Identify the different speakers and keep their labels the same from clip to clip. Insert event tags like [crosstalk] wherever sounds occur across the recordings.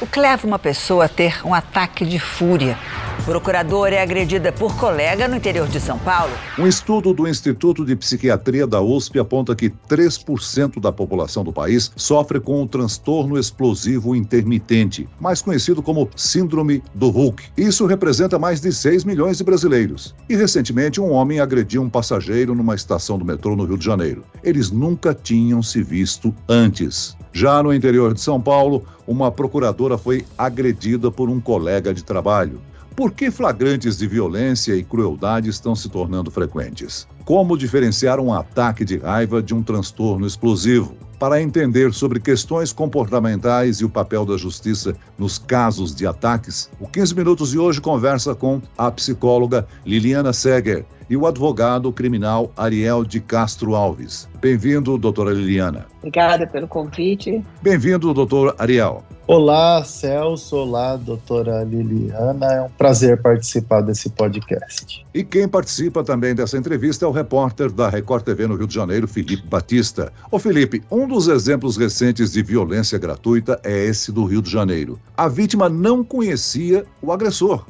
Speaker 1: O que leva uma pessoa a ter um ataque de fúria? Procuradora é agredida por colega no interior de São Paulo.
Speaker 2: Um estudo do Instituto de Psiquiatria da USP aponta que 3% da população do país sofre com o transtorno explosivo intermitente, mais conhecido como Síndrome do Hulk. Isso representa mais de 6 milhões de brasileiros. E recentemente, um homem agrediu um passageiro numa estação do metrô no Rio de Janeiro. Eles nunca tinham se visto antes. Já no interior de São Paulo, uma procuradora foi agredida por um colega de trabalho. Por que flagrantes de violência e crueldade estão se tornando frequentes? Como diferenciar um ataque de raiva de um transtorno explosivo? Para entender sobre questões comportamentais e o papel da justiça nos casos de ataques, o 15 Minutos de hoje conversa com a psicóloga Liliana Seger e o advogado criminal Ariel de Castro Alves. Bem-vindo, doutora Liliana.
Speaker 3: Obrigada pelo convite.
Speaker 2: Bem-vindo, doutor Ariel.
Speaker 4: Olá, Celso. Olá, doutora Liliana. É um prazer participar desse podcast.
Speaker 2: E quem participa também dessa entrevista é o repórter da Record TV no Rio de Janeiro, Felipe Batista. Ô Felipe, um dos exemplos recentes de violência gratuita é esse do Rio de Janeiro. A vítima não conhecia o agressor.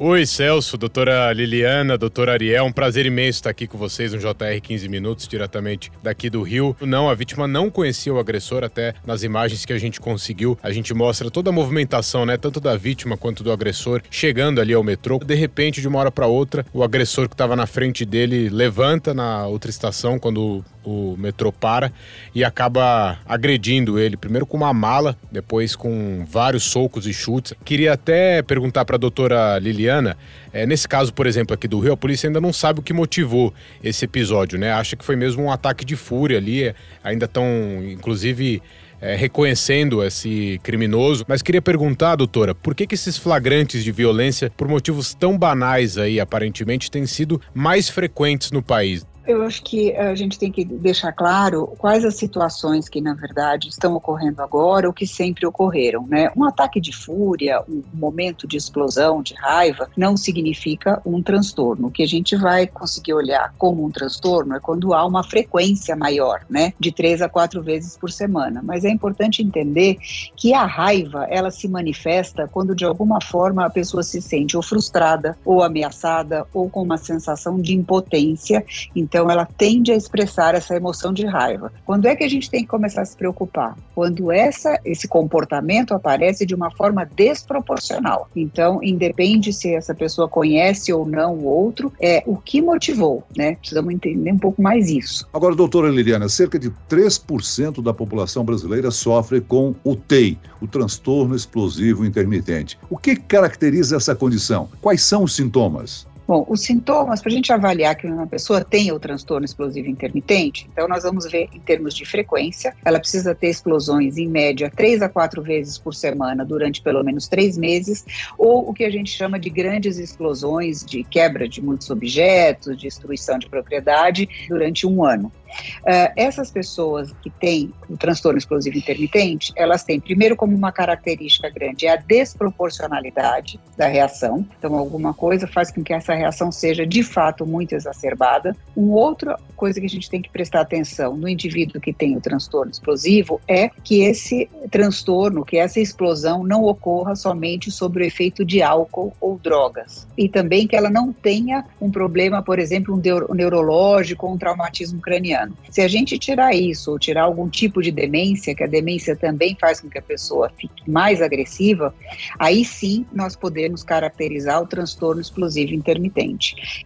Speaker 5: Oi, Celso, doutora Liliana, doutora Ariel, um prazer imenso estar aqui com vocês no JR 15 Minutos, diretamente daqui do Rio. Não, a vítima não conhecia o agressor, até nas imagens que a gente conseguiu, a gente mostra toda a movimentação, né, tanto da vítima quanto do agressor, chegando ali ao metrô. De repente, de uma hora para outra, o agressor que estava na frente dele levanta na outra estação, quando o metrô para e acaba agredindo ele, primeiro com uma mala, depois com vários socos e chutes. Queria até perguntar para a doutora Liliana, é, nesse caso, por exemplo, aqui do Rio, a polícia ainda não sabe o que motivou esse episódio, né? Acha que foi mesmo um ataque de fúria ali, ainda estão, inclusive, é, reconhecendo esse criminoso. Mas queria perguntar, doutora, por que, que esses flagrantes de violência, por motivos tão banais aí, aparentemente, têm sido mais frequentes no país?
Speaker 3: Eu acho que a gente tem que deixar claro quais as situações que, na verdade, estão ocorrendo agora ou que sempre ocorreram, né? Um ataque de fúria, um momento de explosão, de raiva, não significa um transtorno. O que a gente vai conseguir olhar como um transtorno é quando há uma frequência maior, né? De três a quatro vezes por semana. Mas é importante entender que a raiva, ela se manifesta quando, de alguma forma, a pessoa se sente ou frustrada, ou ameaçada, ou com uma sensação de impotência. Então, então, ela tende a expressar essa emoção de raiva. Quando é que a gente tem que começar a se preocupar? Quando essa, esse comportamento aparece de uma forma desproporcional. Então, independe se essa pessoa conhece ou não o outro, é o que motivou, né? Precisamos entender um pouco mais isso.
Speaker 2: Agora, doutora Liliana, cerca de 3% da população brasileira sofre com o TEI, o transtorno explosivo intermitente. O que caracteriza essa condição? Quais são os sintomas?
Speaker 3: Bom, os sintomas, para a gente avaliar que uma pessoa tem o transtorno explosivo intermitente, então nós vamos ver em termos de frequência, ela precisa ter explosões em média três a quatro vezes por semana durante pelo menos três meses, ou o que a gente chama de grandes explosões de quebra de muitos objetos, destruição de propriedade durante um ano. Uh, essas pessoas que têm o transtorno explosivo intermitente, elas têm, primeiro, como uma característica grande, é a desproporcionalidade da reação. Então, alguma coisa faz com que essa reação seja de fato muito exacerbada. Uma outra coisa que a gente tem que prestar atenção no indivíduo que tem o transtorno explosivo é que esse transtorno, que essa explosão não ocorra somente sobre o efeito de álcool ou drogas. E também que ela não tenha um problema, por exemplo, um neurológico ou um traumatismo craniano se a gente tirar isso, ou tirar algum tipo de demência, que a demência também faz com que a pessoa fique mais agressiva, aí sim nós podemos caracterizar o transtorno explosivo intermitente.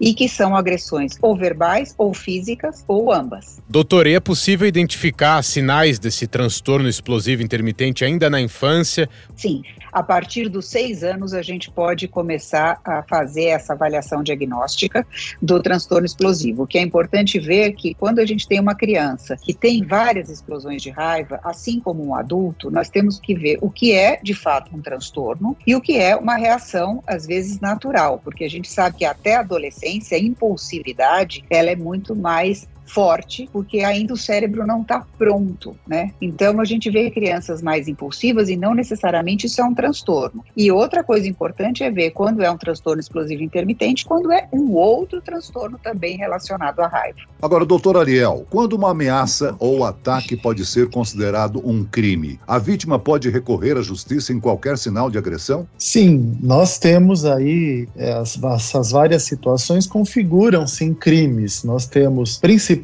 Speaker 3: E que são agressões ou verbais, ou físicas, ou ambas.
Speaker 5: Doutor, e é possível identificar sinais desse transtorno explosivo intermitente ainda na infância?
Speaker 3: Sim, a partir dos seis anos, a gente pode começar a fazer essa avaliação diagnóstica do transtorno explosivo. O que é importante ver que quando a gente tem uma criança que tem várias explosões de raiva, assim como um adulto, nós temos que ver o que é de fato um transtorno e o que é uma reação, às vezes, natural, porque a gente sabe que até a adolescência, a impulsividade, ela é muito mais forte, porque ainda o cérebro não está pronto, né? Então a gente vê crianças mais impulsivas e não necessariamente isso é um transtorno. E outra coisa importante é ver quando é um transtorno explosivo intermitente, quando é um outro transtorno também relacionado à raiva.
Speaker 2: Agora, doutor Ariel, quando uma ameaça ou ataque pode ser considerado um crime, a vítima pode recorrer à justiça em qualquer sinal de agressão?
Speaker 4: Sim, nós temos aí as, essas várias situações configuram-se em crimes. Nós temos principalmente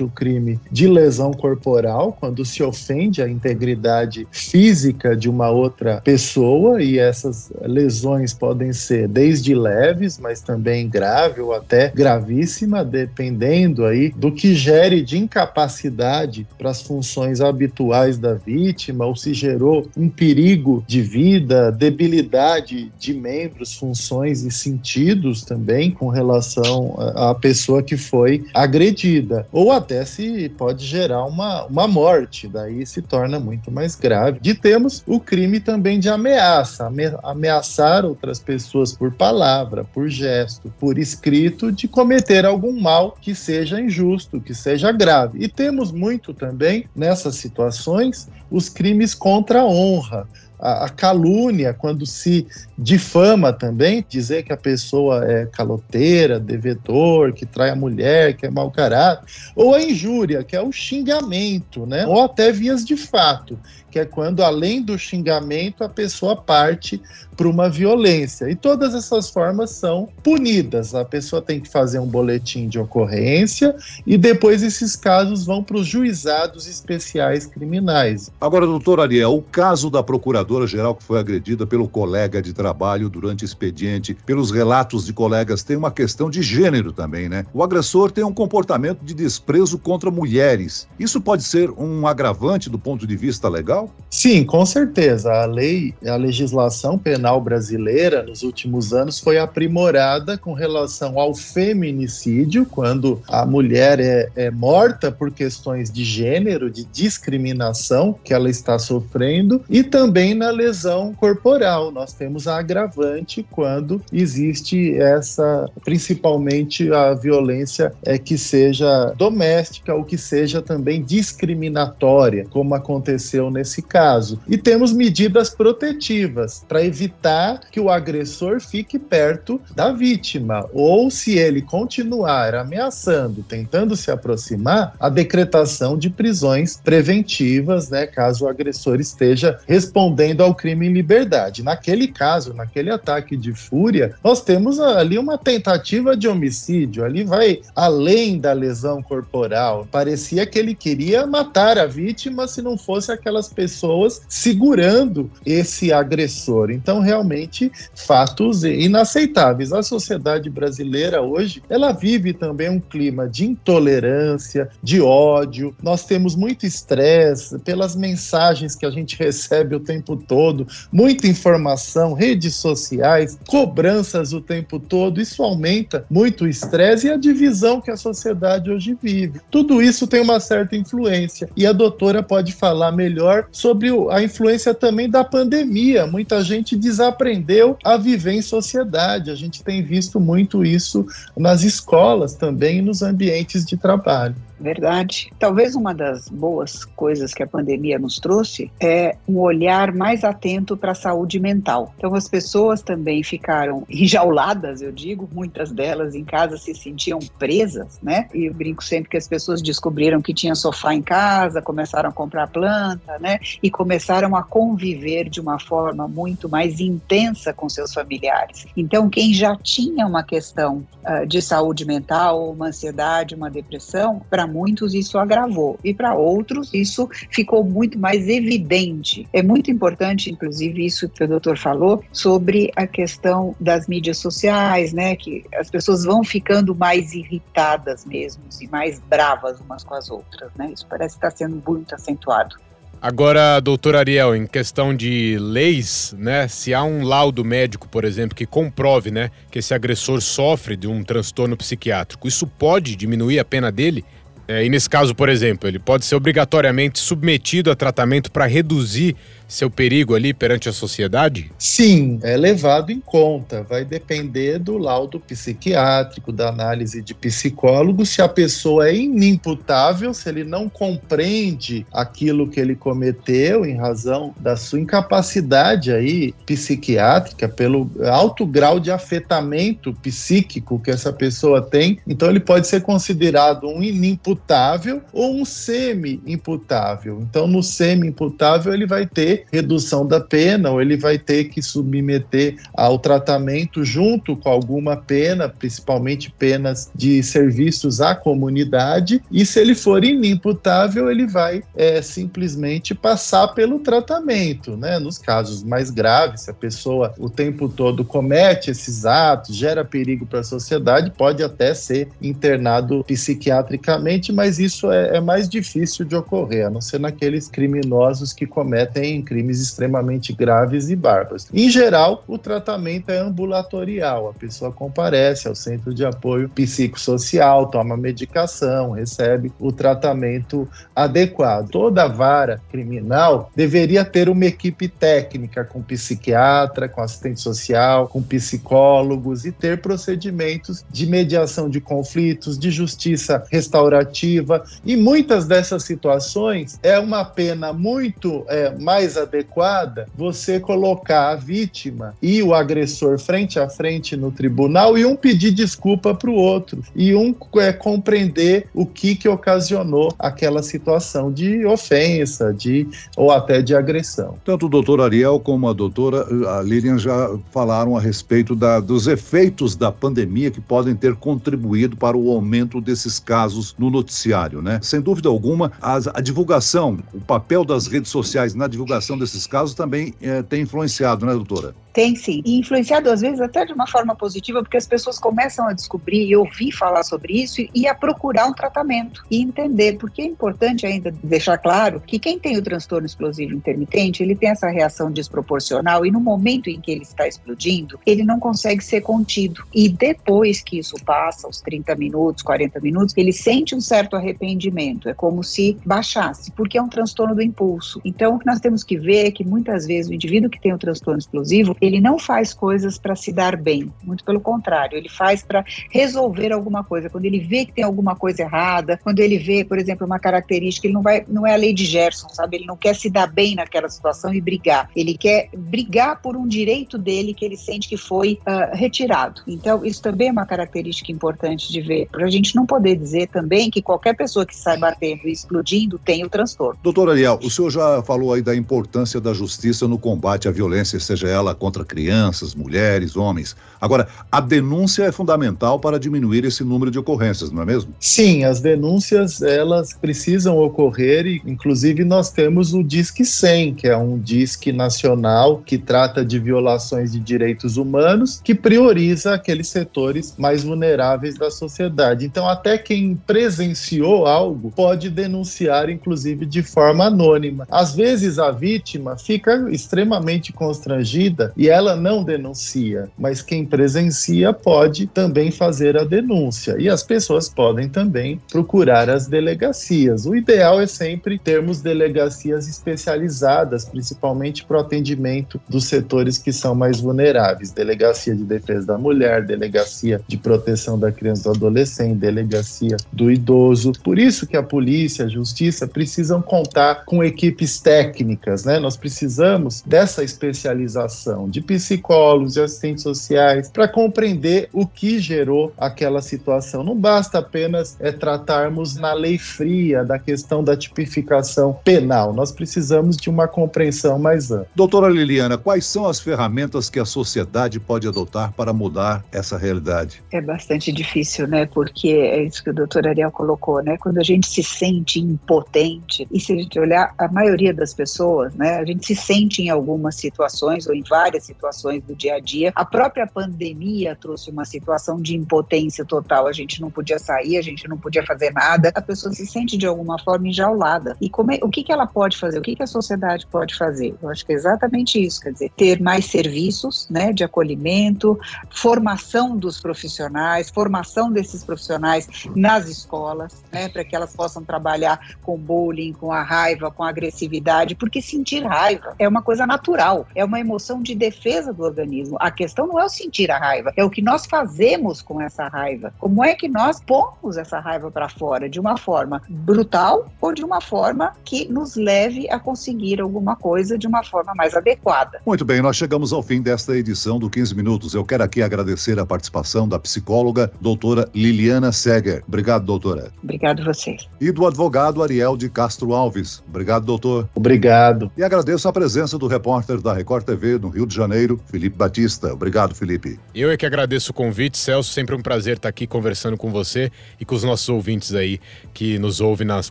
Speaker 4: o crime de lesão corporal, quando se ofende a integridade física de uma outra pessoa, e essas lesões podem ser desde leves, mas também grave ou até gravíssima, dependendo aí do que gere de incapacidade para as funções habituais da vítima, ou se gerou um perigo de vida, debilidade de membros, funções e sentidos também com relação à pessoa que foi agredida, ou até se pode gerar uma, uma morte, daí se torna muito mais grave. De temos o crime também de ameaça, ameaçar outras pessoas por palavra, por gesto, por escrito, de cometer algum mal que seja injusto, que seja grave. E temos muito também nessas situações os crimes contra a honra, a, a, calúnia, quando se difama também, dizer que a pessoa é caloteira, devedor, que trai a mulher, que é mau caráter, ou a injúria, que é o xingamento, né? Ou até vias de fato, que é quando, além do xingamento, a pessoa parte para uma violência. E todas essas formas são punidas. A pessoa tem que fazer um boletim de ocorrência e depois esses casos vão para os juizados especiais criminais.
Speaker 2: Agora, doutor Ariel, o caso da procuradora-geral que foi agredida pelo colega de trabalho durante expediente, pelos relatos de colegas, tem uma questão de gênero também, né? O agressor tem um comportamento de desprezo contra mulheres. Isso pode ser um agravante do ponto de vista legal? Penal?
Speaker 4: Sim, com certeza. A lei, a legislação penal brasileira nos últimos anos foi aprimorada com relação ao feminicídio, quando a mulher é, é morta por questões de gênero, de discriminação que ela está sofrendo, e também na lesão corporal. Nós temos a agravante quando existe essa, principalmente a violência é que seja doméstica ou que seja também discriminatória, como aconteceu nesse nesse caso. E temos medidas protetivas para evitar que o agressor fique perto da vítima, ou se ele continuar ameaçando, tentando se aproximar, a decretação de prisões preventivas, né, caso o agressor esteja respondendo ao crime em liberdade. Naquele caso, naquele ataque de fúria, nós temos ali uma tentativa de homicídio, ali vai além da lesão corporal. Parecia que ele queria matar a vítima se não fosse aquelas pessoas segurando esse agressor. Então, realmente, fatos inaceitáveis. A sociedade brasileira hoje, ela vive também um clima de intolerância, de ódio. Nós temos muito estresse pelas mensagens que a gente recebe o tempo todo, muita informação, redes sociais, cobranças o tempo todo. Isso aumenta muito o estresse e a divisão que a sociedade hoje vive. Tudo isso tem uma certa influência e a doutora pode falar melhor sobre a influência também da pandemia. Muita gente desaprendeu a viver em sociedade. A gente tem visto muito isso nas escolas também e nos ambientes de trabalho.
Speaker 3: Verdade. Talvez uma das boas coisas que a pandemia nos trouxe é um olhar mais atento para a saúde mental. Então, as pessoas também ficaram [laughs] enjauladas, eu digo, muitas delas em casa se sentiam presas, né? E eu brinco sempre que as pessoas descobriram que tinha sofá em casa, começaram a comprar planta, né? E começaram a conviver de uma forma muito mais intensa com seus familiares. Então, quem já tinha uma questão uh, de saúde mental, uma ansiedade, uma depressão, para muitos isso agravou e para outros isso ficou muito mais evidente. É muito importante, inclusive, isso que o doutor falou sobre a questão das mídias sociais, né? Que as pessoas vão ficando mais irritadas mesmo e mais bravas umas com as outras, né? Isso parece estar sendo muito acentuado.
Speaker 5: Agora, doutor Ariel, em questão de leis, né, se há um laudo médico, por exemplo, que comprove, né, que esse agressor sofre de um transtorno psiquiátrico, isso pode diminuir a pena dele? É, e nesse caso, por exemplo, ele pode ser obrigatoriamente submetido a tratamento para reduzir seu perigo ali perante a sociedade?
Speaker 4: Sim, é levado em conta. Vai depender do laudo psiquiátrico, da análise de psicólogo, se a pessoa é inimputável, se ele não compreende aquilo que ele cometeu em razão da sua incapacidade aí psiquiátrica, pelo alto grau de afetamento psíquico que essa pessoa tem. Então ele pode ser considerado um inimputável ou um semi-imputável. Então no semi-imputável ele vai ter redução da pena ou ele vai ter que submeter ao tratamento junto com alguma pena, principalmente penas de serviços à comunidade. E se ele for inimputável, ele vai é, simplesmente passar pelo tratamento, né? Nos casos mais graves, se a pessoa o tempo todo comete esses atos, gera perigo para a sociedade, pode até ser internado psiquiatricamente, mas isso é, é mais difícil de ocorrer, a não ser naqueles criminosos que cometem crimes extremamente graves e bárbaros. Em geral, o tratamento é ambulatorial, a pessoa comparece ao centro de apoio psicossocial, toma medicação, recebe o tratamento adequado. Toda vara criminal deveria ter uma equipe técnica com psiquiatra, com assistente social, com psicólogos e ter procedimentos de mediação de conflitos, de justiça restaurativa e muitas dessas situações é uma pena muito é, mais adequada você colocar a vítima e o agressor frente a frente no tribunal e um pedir desculpa para o outro e um é, compreender o que que ocasionou aquela situação de ofensa, de ou até de agressão.
Speaker 2: Tanto o doutor Ariel como a doutora a Lilian já falaram a respeito da, dos efeitos da pandemia que podem ter contribuído para o aumento desses casos no noticiário, né? Sem dúvida alguma, a, a divulgação, o papel das redes sociais na divulgação desses casos também é, tem influenciado, né, doutora?
Speaker 3: Tem sim. E influenciado, às vezes, até de uma forma positiva, porque as pessoas começam a descobrir e ouvir falar sobre isso e a procurar um tratamento e entender. Porque é importante ainda deixar claro que quem tem o transtorno explosivo intermitente, ele tem essa reação desproporcional e no momento em que ele está explodindo, ele não consegue ser contido. E depois que isso passa, os 30 minutos, 40 minutos, ele sente um certo arrependimento. É como se baixasse, porque é um transtorno do impulso. Então, o que nós temos que ver é que muitas vezes o indivíduo que tem o transtorno explosivo, ele não faz coisas para se dar bem, muito pelo contrário, ele faz para resolver alguma coisa. Quando ele vê que tem alguma coisa errada, quando ele vê, por exemplo, uma característica, ele não vai, não é a lei de Gerson, sabe? Ele não quer se dar bem naquela situação e brigar. Ele quer brigar por um direito dele que ele sente que foi uh, retirado. Então, isso também é uma característica importante de ver, para a gente não poder dizer também que qualquer pessoa que sai batendo e explodindo tem o transtorno.
Speaker 2: Doutor Ariel, o senhor já falou aí da importância da justiça no combate à violência, seja ela contra crianças, mulheres, homens. Agora, a denúncia é fundamental para diminuir esse número de ocorrências, não é mesmo?
Speaker 4: Sim, as denúncias elas precisam ocorrer e, inclusive, nós temos o Disque 100, que é um disque nacional que trata de violações de direitos humanos, que prioriza aqueles setores mais vulneráveis da sociedade. Então, até quem presenciou algo pode denunciar, inclusive, de forma anônima. Às vezes, a vítima fica extremamente constrangida e ela não denuncia, mas quem presencia pode também fazer a denúncia. E as pessoas podem também procurar as delegacias. O ideal é sempre termos delegacias especializadas, principalmente para o atendimento dos setores que são mais vulneráveis. Delegacia de Defesa da Mulher, Delegacia de Proteção da Criança e do Adolescente, Delegacia do Idoso. Por isso que a polícia, a justiça precisam contar com equipes técnicas, né? Nós precisamos dessa especialização de psicólogos, de assistentes sociais, para compreender o que gerou aquela situação. Não basta apenas é, tratarmos na lei fria da questão da tipificação penal, nós precisamos de uma compreensão mais ampla.
Speaker 2: Doutora Liliana, quais são as ferramentas que a sociedade pode adotar para mudar essa realidade?
Speaker 3: É bastante difícil, né? Porque é isso que o doutor Ariel colocou, né? Quando a gente se sente impotente, e se a gente olhar a maioria das pessoas, né? A gente se sente em algumas situações ou em várias situações do dia a dia. A própria pandemia trouxe uma situação de impotência total. A gente não podia sair, a gente não podia fazer nada. A pessoa se sente de alguma forma enjaulada. E como é, o que, que ela pode fazer? O que, que a sociedade pode fazer? Eu acho que é exatamente isso. Quer dizer, ter mais serviços né, de acolhimento, formação dos profissionais, formação desses profissionais nas escolas, né, para que elas possam trabalhar com bullying, com a raiva, com a agressividade, porque se sentir raiva. É uma coisa natural, é uma emoção de defesa do organismo. A questão não é o sentir a raiva, é o que nós fazemos com essa raiva. Como é que nós pomos essa raiva para fora de uma forma brutal ou de uma forma que nos leve a conseguir alguma coisa de uma forma mais adequada.
Speaker 2: Muito bem, nós chegamos ao fim desta edição do 15 Minutos. Eu quero aqui agradecer a participação da psicóloga doutora Liliana Seger. Obrigado, doutora.
Speaker 3: Obrigado vocês.
Speaker 2: E do advogado Ariel de Castro Alves. Obrigado, doutor.
Speaker 4: Obrigado.
Speaker 2: E agradeço a presença do repórter da Record TV no Rio de Janeiro, Felipe Batista. Obrigado, Felipe.
Speaker 5: Eu é que agradeço o convite, Celso. Sempre um prazer estar aqui conversando com você e com os nossos ouvintes aí que nos ouvem nas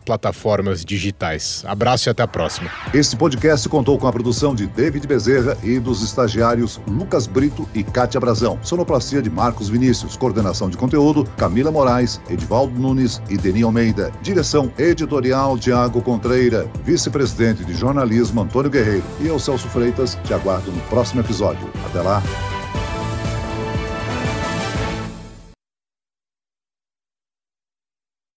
Speaker 5: plataformas digitais. Abraço e até a próxima.
Speaker 2: Este podcast contou com a produção de David Bezerra e dos estagiários Lucas Brito e Kátia Brazão. Sonoplastia de Marcos Vinícius. Coordenação de conteúdo Camila Moraes, Edivaldo Nunes e Deni Almeida. Direção editorial Tiago Contreira. Vice-presidente de jornalismo Antônio Guerreiro. E eu, Celso Freitas, te aguardo no próximo episódio. Até lá.